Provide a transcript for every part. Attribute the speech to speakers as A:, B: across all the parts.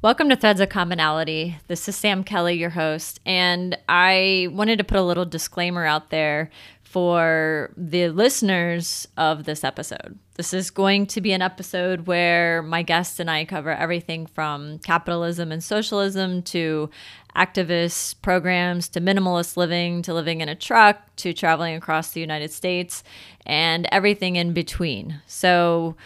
A: Welcome to Threads of Commonality. This is Sam Kelly, your host, and I wanted to put a little disclaimer out there for the listeners of this episode. This is going to be an episode where my guests and I cover everything from capitalism and socialism to activist programs to minimalist living to living in a truck to traveling across the United States and everything in between. So,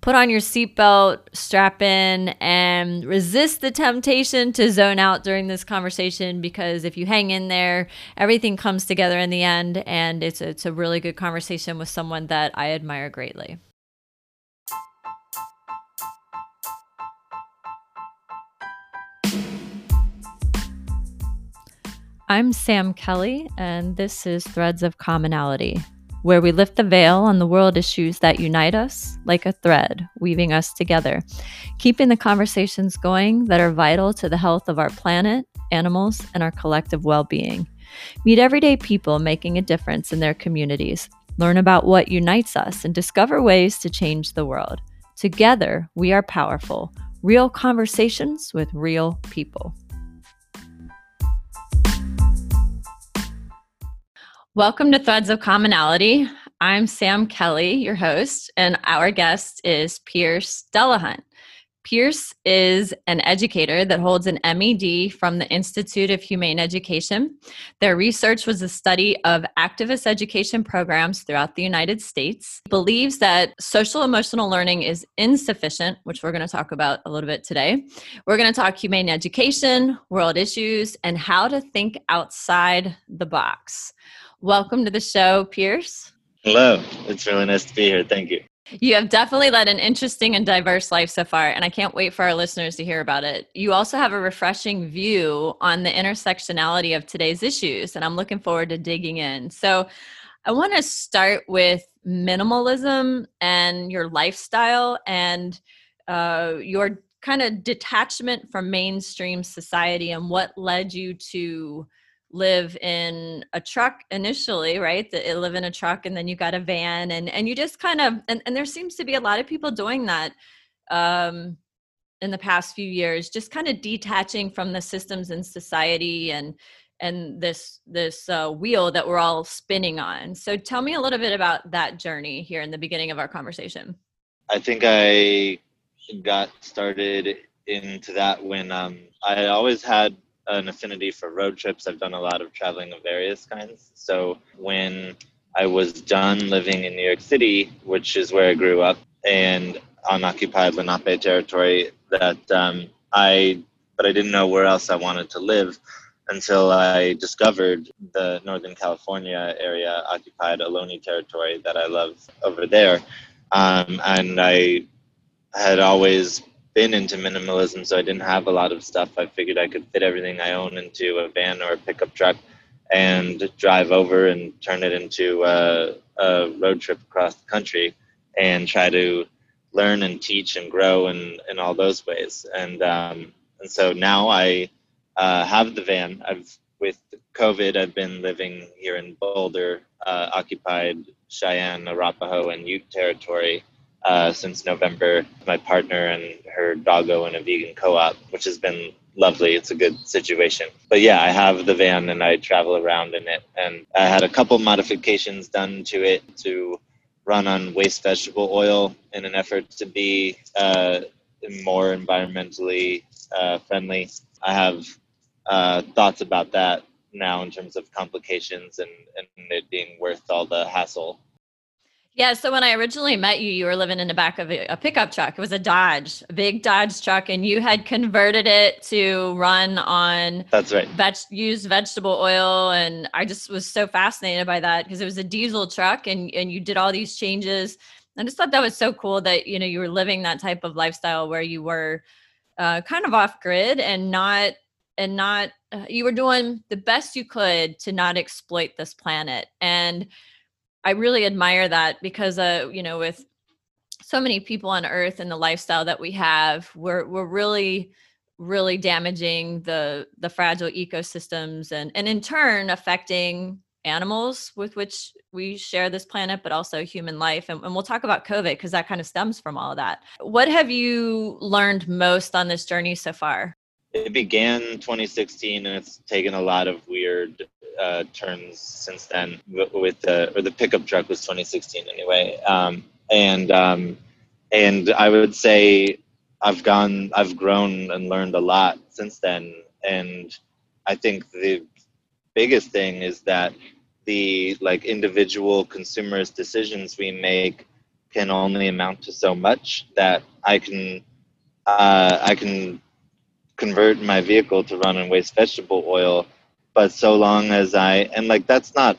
A: put on your seatbelt, strap in, and resist the temptation to zone out during this conversation because if you hang in there, everything comes together in the end, and it's it's a really good conversation with someone that I admire greatly. I'm Sam Kelly, and this is Threads of Commonality where we lift the veil on the world issues that unite us like a thread, weaving us together, keeping the conversations going that are vital to the health of our planet, animals, and our collective well being. Meet everyday people making a difference in their communities, learn about what unites us, and discover ways to change the world. Together, we are powerful. Real conversations with real people. Welcome to Threads of Commonality. I'm Sam Kelly, your host, and our guest is Pierce Delahunt. Pierce is an educator that holds an MED from the Institute of Humane Education. Their research was a study of activist education programs throughout the United States. Believes that social emotional learning is insufficient, which we're going to talk about a little bit today. We're going to talk humane education, world issues, and how to think outside the box. Welcome to the show, Pierce.
B: Hello. It's really nice to be here. Thank you.
A: You have definitely led an interesting and diverse life so far, and I can't wait for our listeners to hear about it. You also have a refreshing view on the intersectionality of today's issues, and I'm looking forward to digging in. So, I want to start with minimalism and your lifestyle and uh, your kind of detachment from mainstream society and what led you to live in a truck initially right? That live in a truck and then you got a van and and you just kind of and, and there seems to be a lot of people doing that um in the past few years just kind of detaching from the systems in society and and this this uh, wheel that we're all spinning on. So tell me a little bit about that journey here in the beginning of our conversation.
B: I think i got started into that when um, i always had an affinity for road trips. I've done a lot of traveling of various kinds. So when I was done living in New York City, which is where I grew up, and on occupied Lenape territory, that um, I, but I didn't know where else I wanted to live until I discovered the Northern California area occupied Ohlone territory that I love over there. Um, and I had always been into minimalism, so I didn't have a lot of stuff. I figured I could fit everything I own into a van or a pickup truck and drive over and turn it into a, a road trip across the country and try to learn and teach and grow in, in all those ways. And um, and so now I uh, have the van. I've with COVID, I've been living here in Boulder, uh, occupied Cheyenne, Arapaho, and Ute territory uh, since November. My partner and her doggo in a vegan co-op, which has been lovely. It's a good situation. But yeah, I have the van and I travel around in it. And I had a couple modifications done to it to run on waste vegetable oil in an effort to be uh, more environmentally uh, friendly. I have uh, thoughts about that now in terms of complications and, and it being worth all the hassle
A: yeah. So when I originally met you, you were living in the back of a, a, pickup truck. It was a Dodge, a big Dodge truck, and you had converted it to run on
B: that's right
A: veg used vegetable oil. And I just was so fascinated by that because it was a diesel truck, and and you did all these changes. I just thought that was so cool that you know you were living that type of lifestyle where you were uh, kind of off grid and not and not uh, you were doing the best you could to not exploit this planet and I really admire that because uh you know with so many people on earth and the lifestyle that we have we're we're really really damaging the the fragile ecosystems and and in turn affecting animals with which we share this planet, but also human life. And, and we'll talk about COVID because that kind of stems from all of that. What have you learned most on this journey so far?
B: It began 2016 and it's taken a lot of weird uh, turns since then with the, or the pickup truck was 2016 anyway. Um, and, um, and I would say I've gone, I've grown and learned a lot since then. And I think the biggest thing is that the like individual consumers decisions we make can only amount to so much that I can uh, I can convert my vehicle to run on waste vegetable oil, but so long as I and like that's not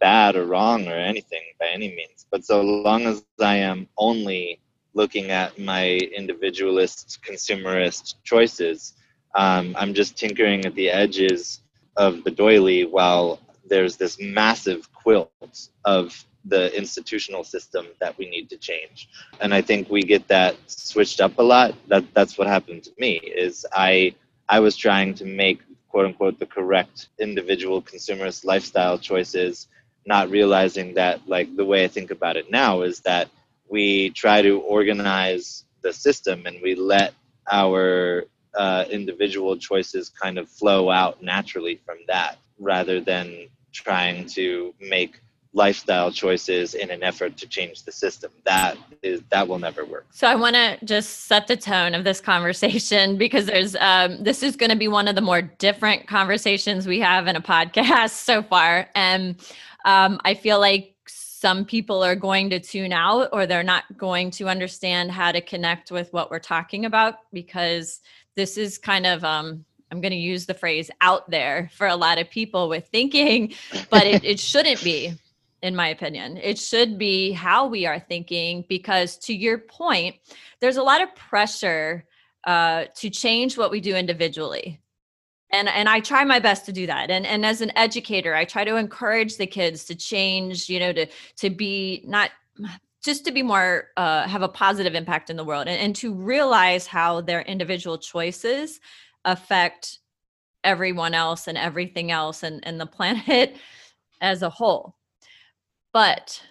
B: bad or wrong or anything by any means, but so long as I am only looking at my individualist consumerist choices, um, I'm just tinkering at the edges of the doily while there's this massive quilt of the institutional system that we need to change. And i think we get that switched up a lot. That that's what happened to me is i i was trying to make quote unquote the correct individual consumerist lifestyle choices not realizing that like the way i think about it now is that we try to organize the system and we let our uh, individual choices kind of flow out naturally from that rather than trying to make lifestyle choices in an effort to change the system. That is that will never work.
A: So i want to just set the tone of this conversation because there's um, this is going to be one of the more different conversations we have in a podcast so far. And um, i feel like some people are going to tune out or they're not going to understand how to connect with what we're talking about because this is kind of um, I'm going to use the phrase out there for a lot of people with thinking, but it, it shouldn't be, in my opinion. It should be how we are thinking, because to your point, there's a lot of pressure uh, to change what we do individually. And, and I try my best to do that. And, and as an educator, I try to encourage the kids to change, you know, to, to be not just to be more uh, have a positive impact in the world and, and to realize how their individual choices affect everyone else and everything else and, and the planet as a whole but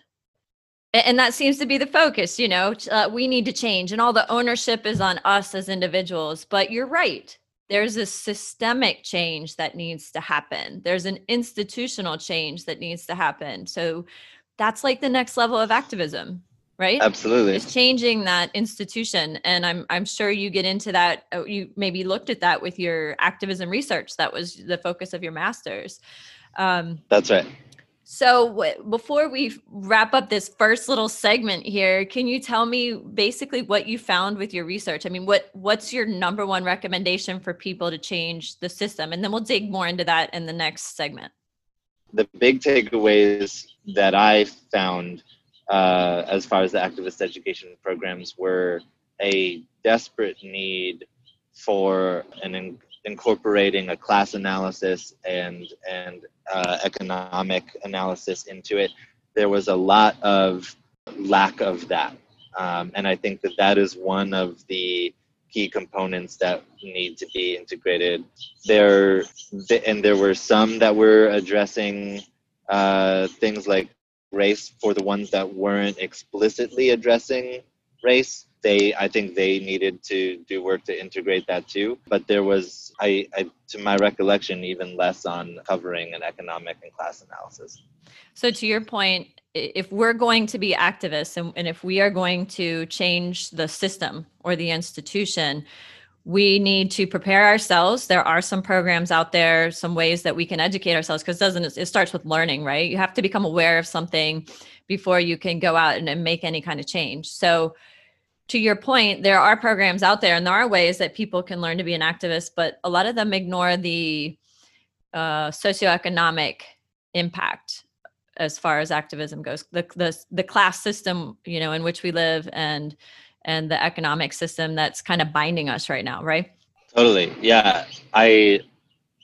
A: and that seems to be the focus you know uh, we need to change and all the ownership is on us as individuals. But you're right there's a systemic change that needs to happen. There's an institutional change that needs to happen. So that's like the next level of activism right?
B: Absolutely.
A: It's changing that institution and i'm i'm sure you get into that uh, you maybe looked at that with your activism research that was the focus of your masters.
B: Um, that's right
A: so w- before we wrap up this first little segment here can you tell me basically what you found with your research? I mean what what's your number one recommendation for people to change the system? And then we'll dig more into that in the next segment.
B: The big takeaways that I found uh, as far as the activist education programs were a desperate need for an incorporating a class analysis and and uh, economic analysis into it. There was a lot of lack of that, um, and I think that that is one of the key components that need to be integrated. There, and there were some that were addressing uh, things like race for the ones that weren't explicitly addressing race. They, I think they needed to do work to integrate that too. But there was, I, I to my recollection, even less on covering an economic and class analysis.
A: So, to your point, if we're going to be activists and, and if we are going to change the system or the institution, we need to prepare ourselves there are some programs out there some ways that we can educate ourselves because doesn't it starts with learning right you have to become aware of something before you can go out and, and make any kind of change so to your point there are programs out there and there are ways that people can learn to be an activist but a lot of them ignore the uh, socioeconomic impact as far as activism goes. The, the the class system you know in which we live and and the economic system that's kind of binding us right now right?
B: Totally. Yeah i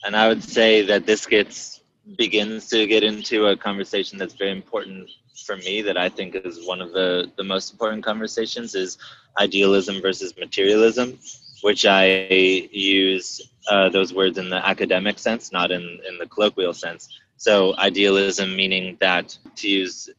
B: and i would say that this gets begins to get into a conversation that's very important for me that i think is one of the the most important conversations is idealism versus materialism which i use uh, those words in the academic sense not in in the colloquial sense. So idealism meaning that to use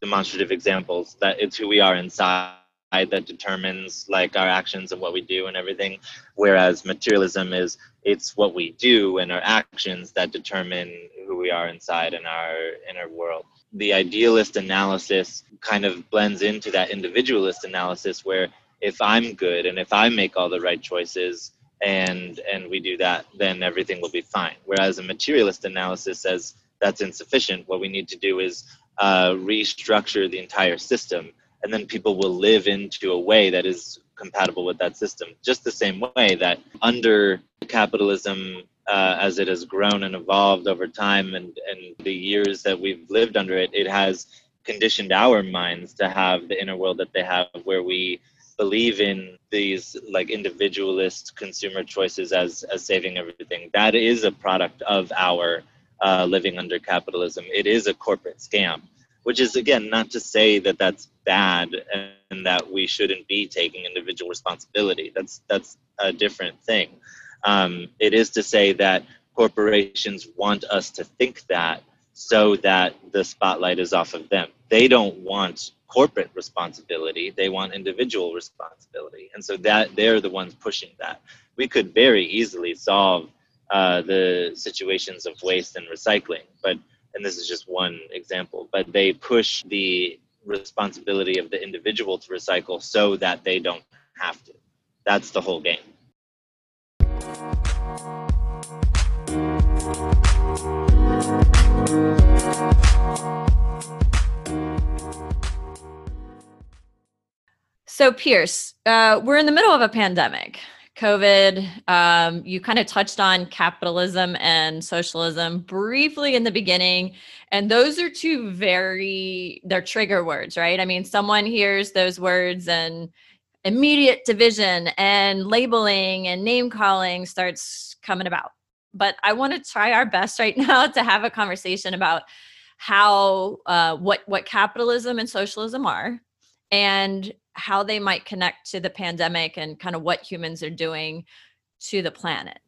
B: demonstrative examples that it's who we are inside that determines like our actions and what we do and everything whereas materialism is it's what we do and our actions that determine who we are inside in our inner world the idealist analysis kind of blends into that individualist analysis where if i'm good and if i make all the right choices and and we do that then everything will be fine. Whereas a materialist analysis says that's insufficient. What we need to do is uh, restructure the entire system. And then people will live into a way that is compatible with that system. Just the same way that under capitalism uh, as it has grown and evolved over time and, and the years that we've lived under it it has conditioned our minds to have the inner world that they have where we believe in these like individualist consumer choices as as saving everything. That is a product of our uh, living under capitalism. It is a corporate scam which is again not to say that that's bad and that we shouldn't be taking individual responsibility. That's that's a different thing um, it is to say that corporations want us to think that so that the spotlight is off of them they don't want corporate responsibility they want individual responsibility and so that they're the ones pushing that we could very easily solve uh, the situations of waste and recycling but and this is just one example, but they push the responsibility of the individual to recycle so that they don't have to. That's the whole game.
A: So, Pierce, uh, we're in the middle of a pandemic. COVID. Um, you kind of touched on capitalism and socialism briefly in the beginning. And those are two very, they're trigger words, right? I mean, someone hears those words and immediate division and labeling and name calling starts coming about. But I want to try our best right now to have a conversation about how uh, what what capitalism and socialism are and how they might connect to the pandemic and kind of what humans are doing to the planet.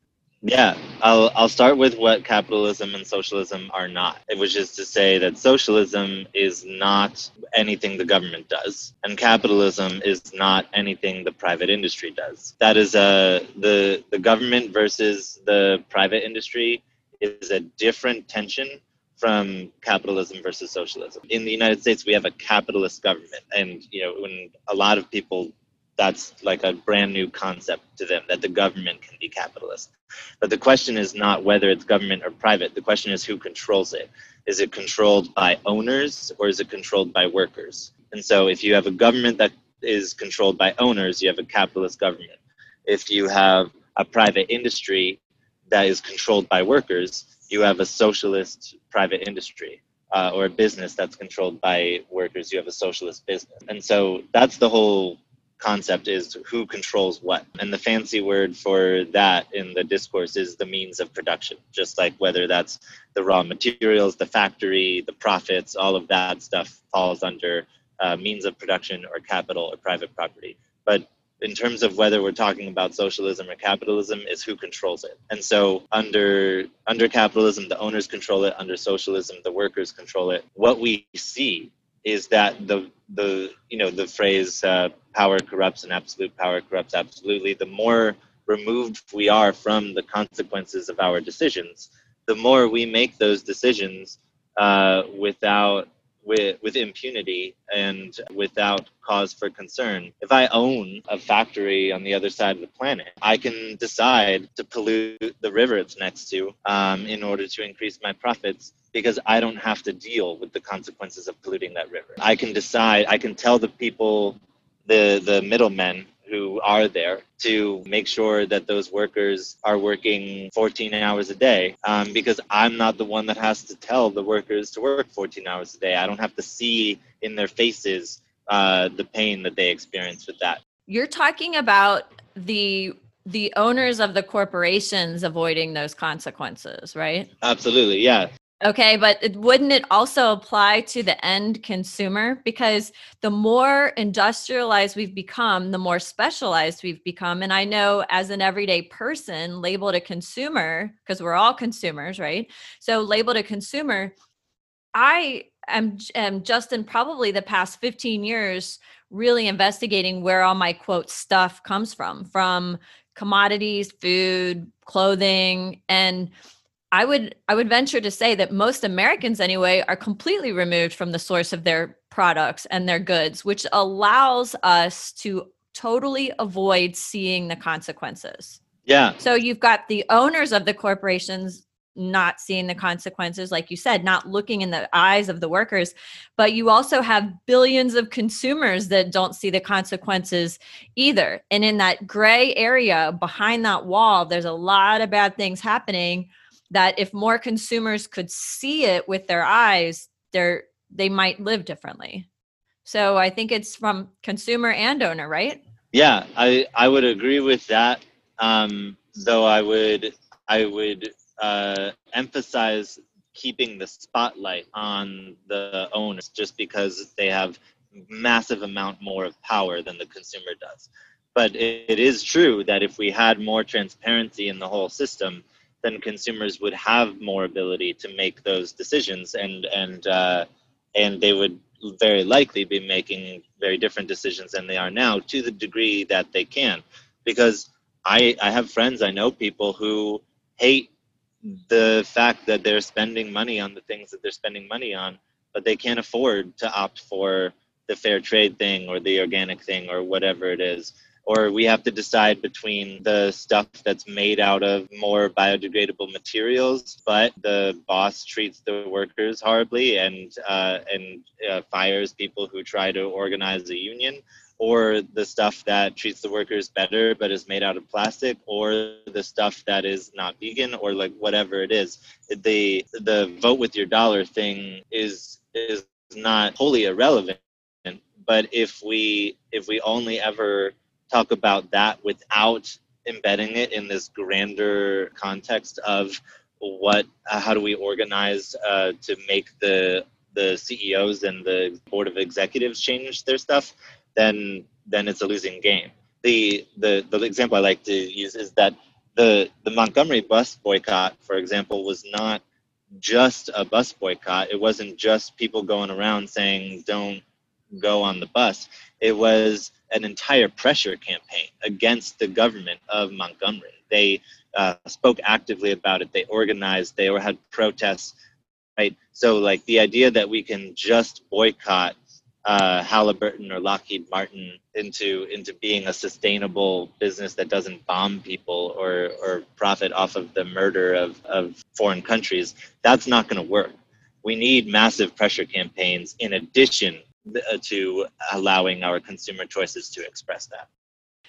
B: Yeah, I'll I'll start with what capitalism and socialism are not. Which is to say that socialism is not anything the government does, and capitalism is not anything the private industry does. That is a the the government versus the private industry is a different tension from capitalism versus socialism. In the United States, we have a capitalist government, and you know, when a lot of people, that's like a brand new concept to them that the government can be capitalist. But the question is not whether it's government or private. The question is who controls it. Is it controlled by owners or is it controlled by workers? And so, if you have a government that is controlled by owners, you have a capitalist government. If you have a private industry that is controlled by workers, you have a socialist private industry uh, or a business that's controlled by workers. You have a socialist business. And so that's the whole concept is who controls what. And the fancy word for that in the discourse is the means of production, just like whether that's the raw materials, the factory, the profits, all of that stuff falls under uh, means of production or capital or private property. But in terms of whether we're talking about socialism or capitalism is who controls it. And so under under capitalism the owners control it under socialism the workers control it. What we see is that the the you know the phrase uh, power corrupts and absolute power corrupts absolutely. The more removed we are from the consequences of our decisions the more we make those decisions uh, without with, with impunity and without cause for concern. If I own a factory on the other side of the planet, I can decide to pollute the river it's next to um, in order to increase my profits because I don't have to deal with the consequences of polluting that river. I can decide, I can tell the people, the, the middlemen who are there to make sure that those workers are working 14 hours a day um, because i'm not the one that has to tell the workers to work 14 hours a day. I don't have to see in their faces uh, the pain that they experience with that.
A: You're talking about the the owners of the corporations avoiding those consequences right?
B: Absolutely yeah
A: Okay, but wouldn't it also apply to the end consumer? Because the more industrialized we've become, the more specialized we've become. And I know as an everyday person labeled a consumer, because we're all consumers, right? So labeled a consumer, I am, am just in probably the past 15 years really investigating where all my quote stuff comes from, from commodities, food, clothing, and I would I would venture to say that most Americans anyway are completely removed from the source of their products and their goods, which allows us to totally avoid seeing the consequences.
B: Yeah.
A: So you've got the owners of the corporations not seeing the consequences like you said not looking in the eyes of the workers but you also have billions of consumers that don't see the consequences either and in that gray area behind that wall there's a lot of bad things happening that if more consumers could see it with their eyes, they're they might live differently. So I think it's from consumer and owner, right?
B: Yeah, I I would agree with that. Um, though I would I would uh, emphasize keeping the spotlight on the owners just because they have massive amount more of power than the consumer does. But it, it is true that if we had more transparency in the whole system, then consumers would have more ability to make those decisions and and uh, and they would very likely be making very different decisions than they are now to the degree that they can. Because I, I have friends i know people who hate the fact that they're spending money on the things that they're spending money on but they can't afford to opt for the fair trade thing or the organic thing or whatever it is or we have to decide between the stuff that's made out of more biodegradable materials, but the boss treats the workers horribly and uh, and uh, fires people who try to organize a union, or the stuff that treats the workers better but is made out of plastic, or the stuff that is not vegan, or like whatever it is. The the vote with your dollar thing is is not wholly irrelevant but if we if we only ever talk about that without embedding it in this grander context of what uh, how do we organize uh, to make the the CEOs and the board of executives change their stuff, then then it's a losing game. The the the example I like to use is that the the Montgomery bus boycott, for example, was not just a bus boycott. It wasn't just people going around saying don't go on the bus. It was an entire pressure campaign against the government of Montgomery. They uh, spoke actively about it. They organized. They had protests. Right. So, like the idea that we can just boycott uh, Halliburton or Lockheed Martin into into being a sustainable business that doesn't bomb people or or profit off of the murder of, of foreign countries, that's not going to work. We need massive pressure campaigns in addition to allowing our consumer choices to express that.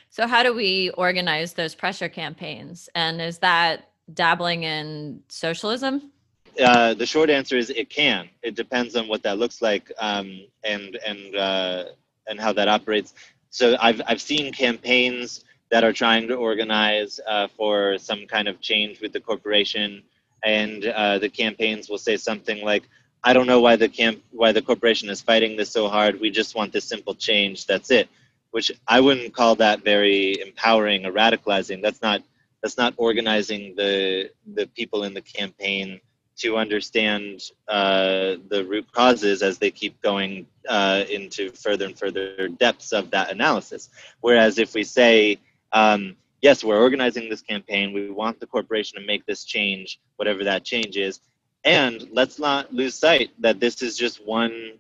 A: So, how do we organize those pressure campaigns? And is that dabbling in socialism?
B: Uh, the short answer is it can. It depends on what that looks like um, and and uh, and how that operates. So I've I've seen campaigns that are trying to organize uh, for some kind of change with the corporation, and uh, the campaigns will say something like, I don't know why the camp why the corporation is fighting this so hard. We just want this simple change. That's it. Which I wouldn't call that very empowering or radicalizing. That's not that's not organizing the the people in the campaign to understand uh, the root causes as they keep going uh, into further and further depths of that analysis. Whereas if we say, um, yes, we're organizing this campaign, we want the corporation to make this change, whatever that change is, and let's not lose sight that this is just one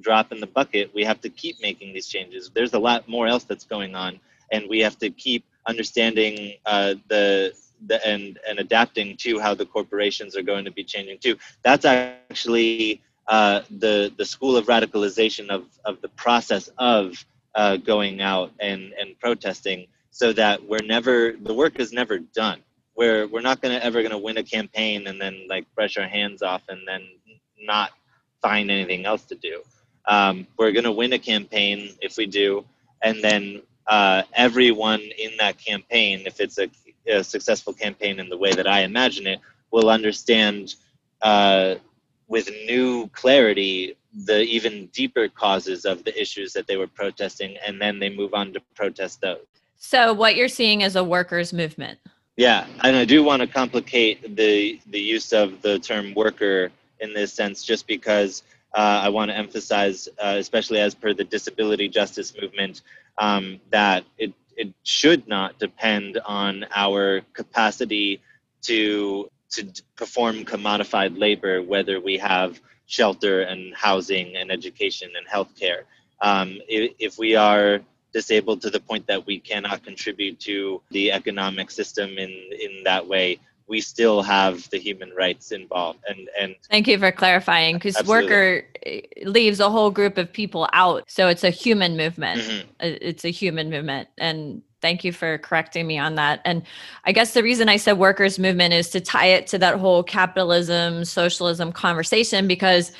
B: drop in the bucket. We have to keep making these changes. There's a lot more else that's going on, and we have to keep understanding uh, the the and and adapting to how the corporations are going to be changing too. That's actually uh, the the school of radicalization of of the process of uh, going out and and protesting, so that we're never the work is never done we're we're not gonna ever gonna win a campaign and then like brush our hands off and then not find anything else to do. Um, we're gonna win a campaign if we do, and then uh, everyone in that campaign, if it's a, a, successful campaign in the way that I imagine it, will understand uh, with new clarity the even deeper causes of the issues that they were protesting, and then they move on to protest those.
A: So, what you're seeing is a workers' movement.
B: Yeah, and I do want to complicate the the use of the term worker in this sense, just because uh, I want to emphasize, uh, especially as per the disability justice movement, um, that it it should not depend on our capacity to to perform commodified labor, whether we have shelter and housing and education and healthcare. Um, if, if we are disabled to the point that we cannot contribute to the economic system in in that way. We still have the human rights involved and and
A: thank you for clarifying because worker eh, leaves a whole group of people out. So it's a human movement. Mm-hmm. it's a human movement. And thank you for correcting me on that. And i guess the reason i said workers movement is to tie it to that whole capitalism socialism conversation because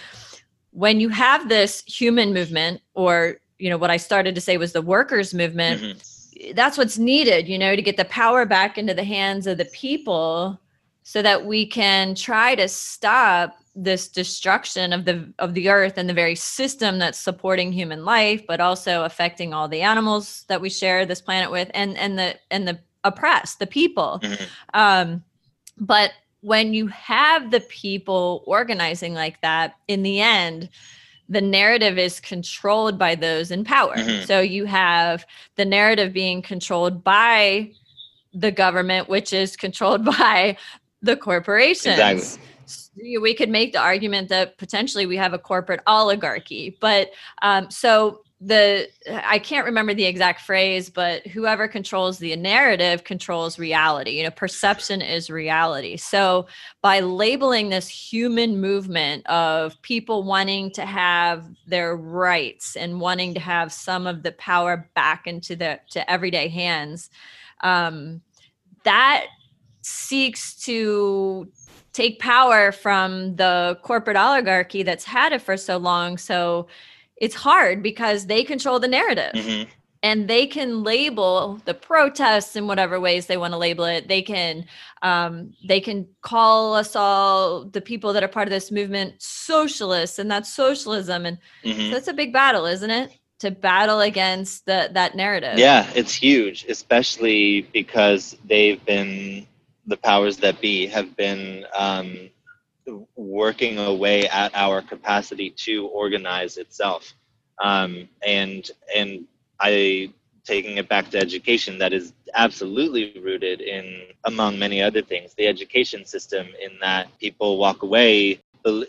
A: when you have this human movement or you know what i started to say was the workers movement mm-hmm. that's what's needed you know to get the power back into the hands of the people so that we can try to stop this destruction of the of the earth and the very system that's supporting human life but also affecting all the animals that we share this planet with and and the and the oppressed the people mm-hmm. um but when you have the people organizing like that in the end the narrative is controlled by those in power. Mm-hmm. So you have the narrative being controlled by the government, which is controlled by the corporations. Exactly we could make the argument that potentially we have a corporate oligarchy but um, so the i can't remember the exact phrase but whoever controls the narrative controls reality. You know perception is reality. So by labeling this human movement of people wanting to have their rights and wanting to have some of the power back into the to everyday hands um, that seeks to take power from the corporate oligarchy that's had it for so long. So it's hard because they control the narrative. Mm-hmm. and they can label the protests in whatever ways they want to label it. They can um, they can call us all the people that are part of this movement socialists and that's socialism. And mm-hmm. so it's a big battle isn't it? To battle against the, that narrative.
B: Yeah it's huge especially because they've been the powers that be have been um, working away at our capacity to organize itself. Um, and and I taking it back to education that is absolutely rooted in among many other things the education system in that people walk away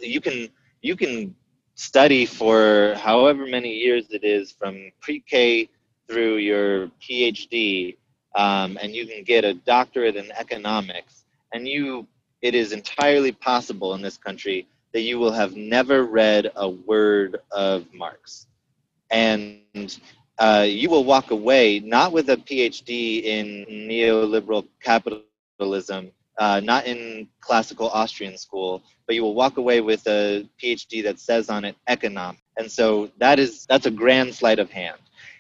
B: you can you can study for however many years it is from pre-k through your phd um, and you can get a doctorate in economics and you it is entirely possible in this country that you will have never read a word of Marx. And uh, you will walk away not with a PhD in neoliberal capitalism, uh, not in classical Austrian school, but you will walk away with a PhD that says on it economics. And so that is that's a grand sleight of hand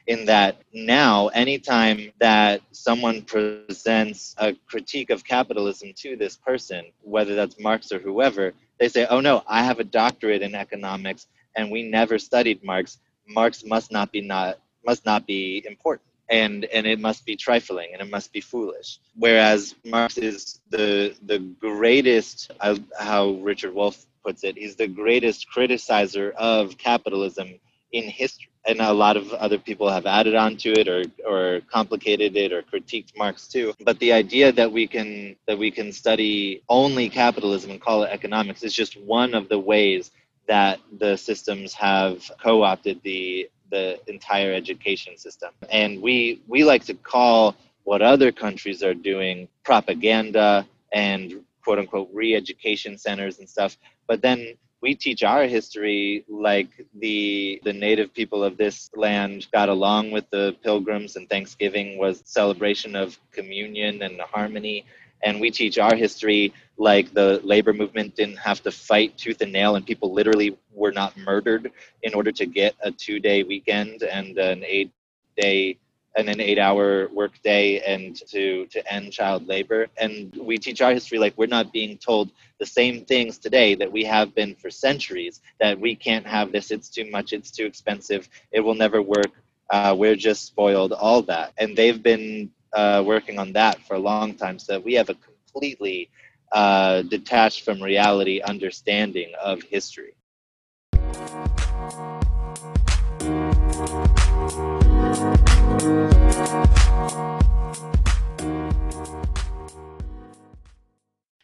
B: in that now anytime that someone presents a critique of capitalism to this person whether that's marx or whoever they say oh no i have a doctorate in economics and we never studied marx. Marx must not be not must not be important and and it must be trifling and it must be foolish. Whereas marx is the the greatest uh, how richard wolff puts it he's the greatest criticizer of capitalism in history and a lot of other people have added on to it or or complicated it or critiqued Marx too. But the idea that we can that we can study only capitalism and call it economics is just one of the ways that the systems have co-opted the the entire education system. And we we like to call what other countries are doing propaganda and quote unquote re-education centers and stuff. But then we teach our history like the the native people of this land got along with the pilgrims and thanksgiving was celebration of communion and harmony. And we teach our history like the labor movement didn't have to fight tooth and nail and people literally were not murdered in order to get a two day weekend and an eight day and an eight hour workday and to to end child labor. And we teach our history like we're not being told the same things today that we have been for centuries that we can't have this it's too much it's too expensive it will never work uh, we're just spoiled all that. And they've been uh, working on that for a long time so that we have a completely uh, detached from reality understanding of history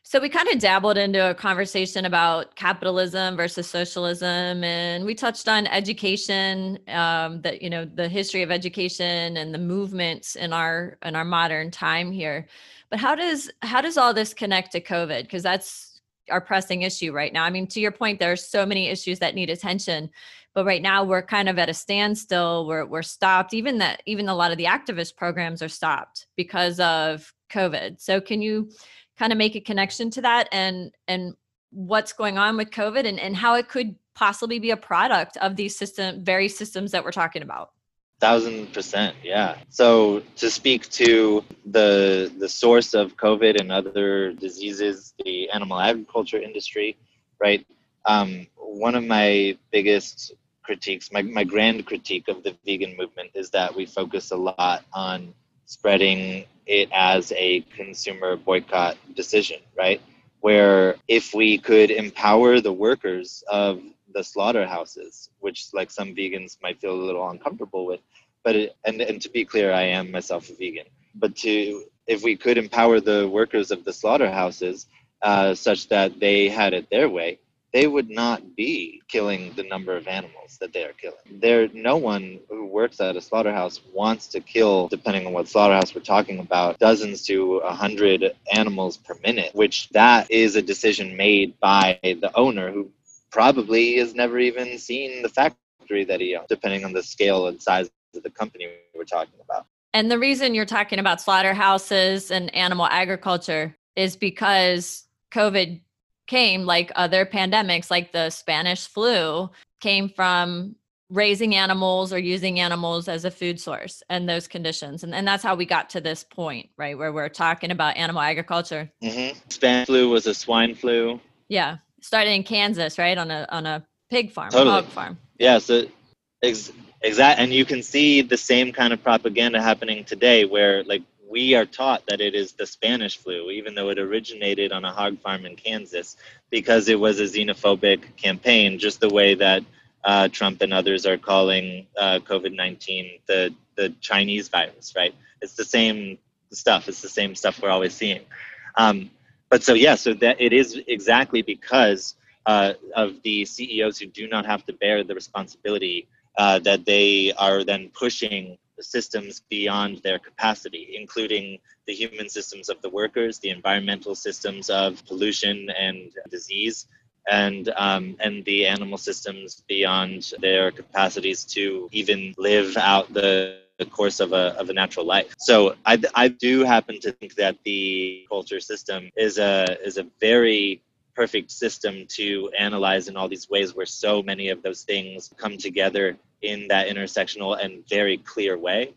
A: So we kind of dabbled into a conversation about capitalism versus socialism, and we touched on education, um, that you know the history of education and the movements in our in our modern time here. But how does how does all this connect to COVID? Because that's our pressing issue right now. I mean, to your point, there are so many issues that need attention, but right now we're kind of at a standstill. We're we're stopped. Even that even a lot of the activist programs are stopped because of COVID. So can you? kind of make a connection to that and and what's going on with covid and, and how it could possibly be a product of these system very systems that we're talking about
B: thousand percent yeah so to speak to the the source of covid and other diseases the animal agriculture industry right um, one of my biggest critiques my, my grand critique of the vegan movement is that we focus a lot on spreading it as a consumer boycott decision, right? Where if we could empower the workers of the slaughterhouses, which like some vegans might feel a little uncomfortable with, but it, and and to be clear, I am myself a vegan. But to if we could empower the workers of the slaughterhouses uh, such that they had it their way, they would not be killing the number of animals that they are killing. There, no one who works at a slaughterhouse wants to kill, depending on what slaughterhouse we're talking about, dozens to a hundred animals per minute. Which that is a decision made by the owner who probably has never even seen the factory that he owns, depending on the scale and size of the company we're talking about.
A: And the reason you're talking about slaughterhouses and animal agriculture is because COVID came like other pandemics like the spanish flu came from raising animals or using animals as a food source and those conditions. And, and that's how we got to this point right where we're talking about animal agriculture.
B: Mm-hmm. spanish flu was a swine flu.
A: Yeah. Started in kansas right on a on a pig farm
B: totally.
A: hog farm.
B: Yeah so ex- exact and you can see the same kind of propaganda happening today where like we are taught that it is the Spanish flu, even though it originated on a hog farm in Kansas, because it was a xenophobic campaign, just the way that uh, Trump and others are calling uh, COVID 19 the, the Chinese virus, right? It's the same stuff, it's the same stuff we're always seeing. Um, but so, yeah, so that it is exactly because uh, of the CEOs who do not have to bear the responsibility uh, that they are then pushing systems beyond their capacity, including the human systems of the workers, the environmental systems of pollution and disease, and um, and the animal systems beyond their capacities to even live out the the course of a, of a natural life. So I, I do happen to think that the culture system is a is a very perfect system to analyze in all these ways where so many of those things come together in that intersectional and very clear way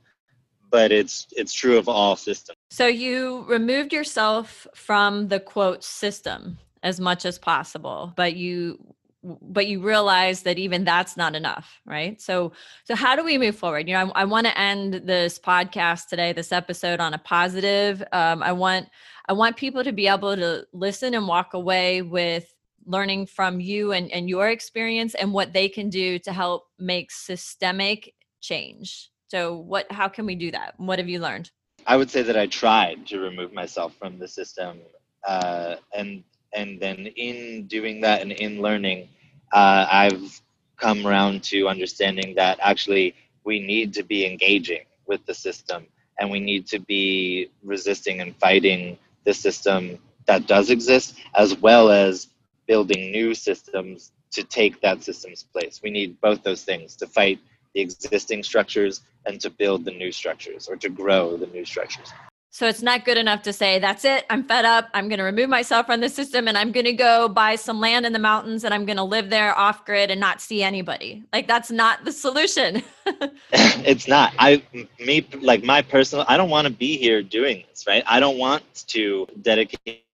B: but it's it's true of all systems.
A: So you removed yourself from the quote system as much as possible but you but you realize that even that's not enough right? So so how do we move forward? You know i, I want to end this podcast today this episode on a positive. Um, i want i want people to be able to listen and walk away with learning from you and, and your experience and what they can do to help make systemic change. So what how can we do that? What have you learned?
B: I would say that i tried to remove myself from the system uh, and and then in doing that and in learning uh, i've come around to understanding that actually we need to be engaging with the system and we need to be resisting and fighting the system that does exist as well as building new systems to take that system's place. We need both those things to fight the existing structures and to build the new structures or to grow the new structures.
A: So it's not good enough to say, that's it, I'm fed up, I'm going to remove myself from the system and I'm going to go buy some land in the mountains and I'm going to live there off grid and not see anybody. Like that's not the solution.
B: it's not. I me like my personal I don't want to be here doing this, right? I don't want to dedicate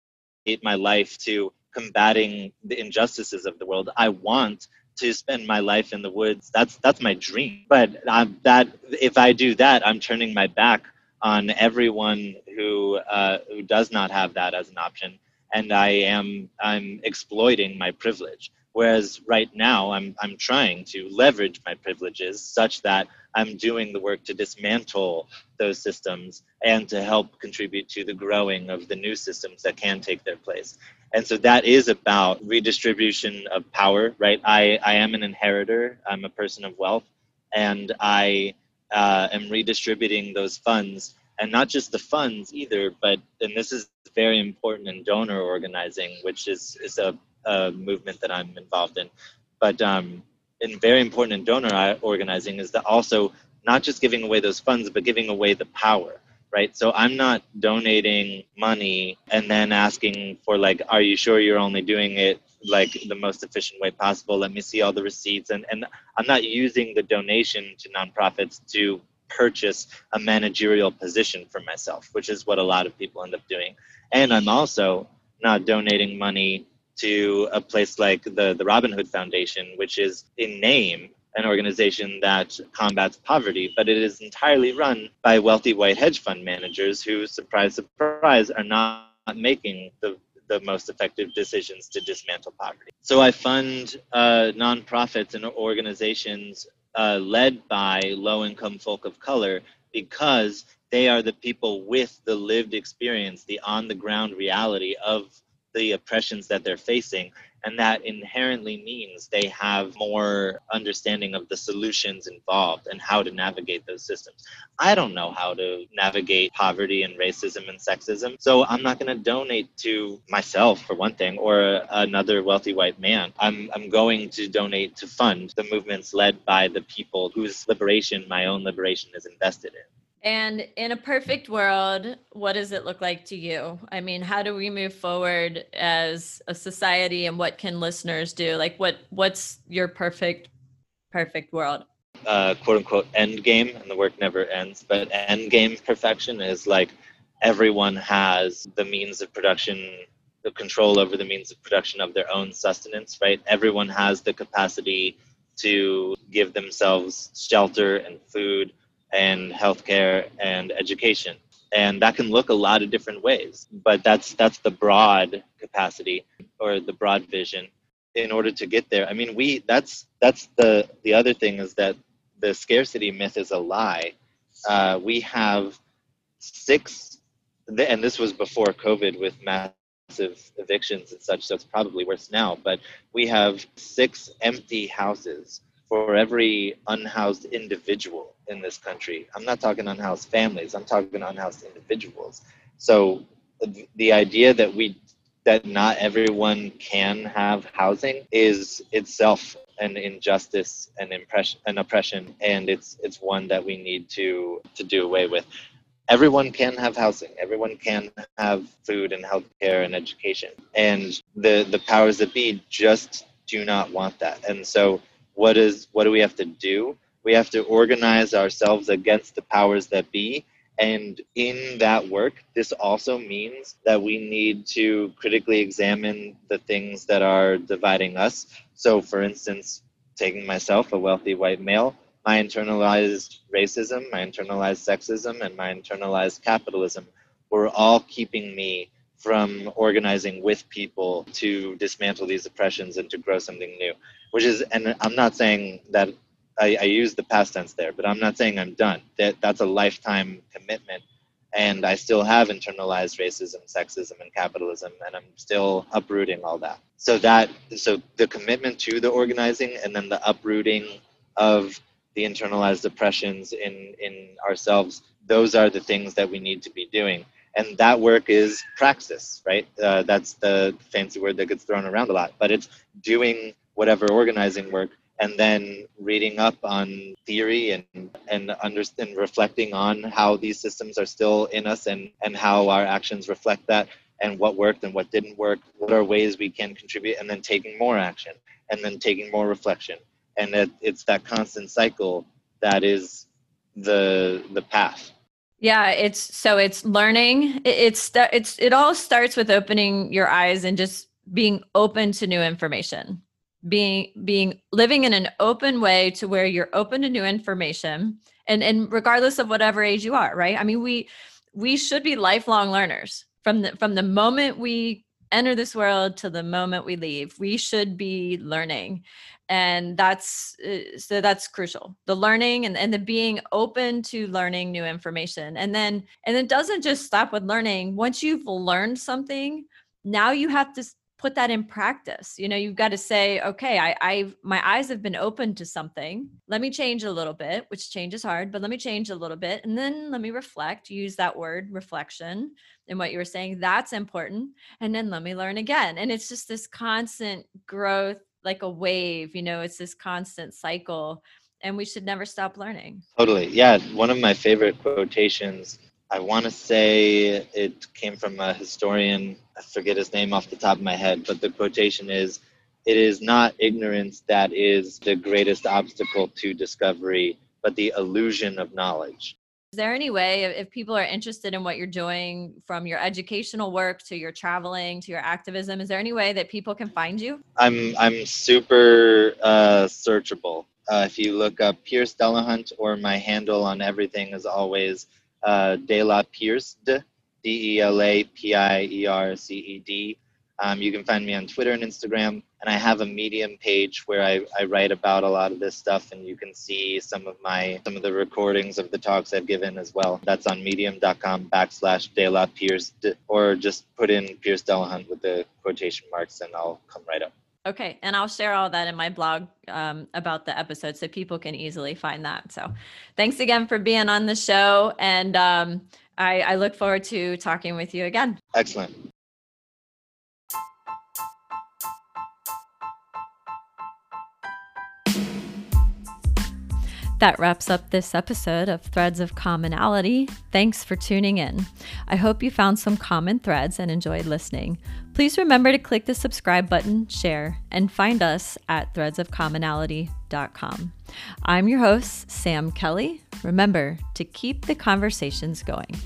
B: my life to combating the injustices of the world. I want to spend my life in the woods. That's that's my dream. But um, that if I do that, I'm turning my back on everyone who uh, who does not have that as an option, and I am I'm exploiting my privilege. Whereas right now I'm I'm trying to leverage my privileges such that I'm doing the work to dismantle those systems and to help contribute to the growing of the new systems that can take their place. And so that is about redistribution of power, right? I, I am an inheritor, I'm a person of wealth, and I uh, am redistributing those funds. And not just the funds either but and this is very important in donor organizing which is is a, a movement that i'm involved in. But um, and very important in donor organizing is that also not just giving away those funds but giving away the power right? So i'm not donating money and then asking for like are you sure you're only doing it like the most efficient way possible? Let me see all the receipts. And and i'm not using the donation to nonprofits to purchase a managerial position for myself which is what a lot of people end up doing. And i'm also not donating money to a place like the the robin hood foundation which is in name an organization that combats poverty, but it is entirely run by wealthy white hedge fund managers who, surprise, surprise, are not making the the most effective decisions to dismantle poverty. So I fund uh, nonprofits and organizations uh, led by low income folk of color because they are the people with the lived experience, the on the ground reality of the oppressions that they're facing. And that inherently means they have more understanding of the solutions involved and how to navigate those systems. I don't know how to navigate poverty and racism and sexism. So I'm not going to donate to myself, for one thing, or another wealthy white man. I'm, I'm going to donate to fund the movements led by the people whose liberation, my own liberation, is invested in.
A: And in a perfect world, what does it look like to you? I mean, how do we move forward as a society and what can listeners do? Like what what's your perfect perfect world?
B: Uh, quote unquote end game and the work never ends, but end game perfection is like everyone has the means of production the control over the means of production of their own sustenance, right? Everyone has the capacity to give themselves shelter and food and healthcare and education. And that can look a lot of different ways but that's that's the broad capacity or the broad vision in order to get there. I mean we that's that's the the other thing is that the scarcity myth is a lie. Uh, we have six and this was before covid with massive evictions and such so it's probably worse now but we have six empty houses for every unhoused individual in this country. I'm not talking unhoused families, I'm talking unhoused individuals. So the idea that we that not everyone can have housing is itself an injustice and impression an oppression and it's it's one that we need to to do away with everyone can have housing everyone can have food and health care and education and the the powers that be just do not want that and so what is what do we have to do? We have to organize ourselves against the powers that be. And in that work this also means that we need to critically examine the things that are dividing us. So for instance taking myself a wealthy white male my internalized racism my internalized sexism and my internalized capitalism were all keeping me from organizing with people to dismantle these oppressions and to grow something new which is and i'm not saying that I, I use the past tense there but i'm not saying i'm done. That that's a lifetime commitment and i still have internalized racism sexism and capitalism and i'm still uprooting all that. So that so the commitment to the organizing and then the uprooting of the internalized oppressions in in ourselves those are the things that we need to be doing and that work is praxis right? Uh, that's the fancy word that gets thrown around a lot but it's doing whatever organizing work and then reading up on theory and and understand reflecting on how these systems are still in us and and how our actions reflect that and what worked and what didn't work what are ways we can contribute and then taking more action and then taking more reflection. And it, it's that constant cycle that is the the path
A: yeah it's so it's learning. It's it's it all starts with opening your eyes and just being open to new information. Being being living in an open way to where you're open to new information and and regardless of whatever age you are right? I mean we we should be lifelong learners. From the from the moment we enter this world to the moment we leave. We should be learning. And that's uh, so that's crucial. The learning and, and the being open to learning new information. And then and it doesn't just stop with learning. Once you've learned something now you have to put that in practice you know you've got to say okay i i my eyes have been open to something. Let me change a little bit which change is hard but let me change a little bit and then let me reflect use that word reflection and what you were saying that's important and then let me learn again and it's just this constant growth like a wave you know it's this constant cycle and we should never stop learning.
B: Totally yeah one of my favorite quotations I want to say it came from a historian. I forget his name off the top of my head, but the quotation is It is not ignorance that is the greatest obstacle to discovery, but the illusion of knowledge.
A: Is there any way, if people are interested in what you're doing from your educational work to your traveling to your activism, is there any way that people can find you?
B: I'm, I'm super uh, searchable. Uh, if you look up Pierce Delahunt or my handle on everything is always uh, De La Pierce, D E L A P I E R C E D. Um, you can find me on Twitter and Instagram, and I have a Medium page where I, I write about a lot of this stuff, and you can see some of my some of the recordings of the talks I've given as well. That's on Medium.com backslash De La Pierce, or just put in Pierce Delahunt with the quotation marks, and I'll come right up.
A: Okay. And I'll share all that in my blog um, about the episode so people can easily find that. So thanks again for being on the show. And um, I, I look forward to talking with you again.
B: Excellent.
A: That wraps up this episode of Threads of Commonality. Thanks for tuning in. I hope you found some common threads and enjoyed listening. Please remember to click the subscribe button, share, and find us at threadsofcommonality.com. I'm your host, Sam Kelly. Remember to keep the conversations going.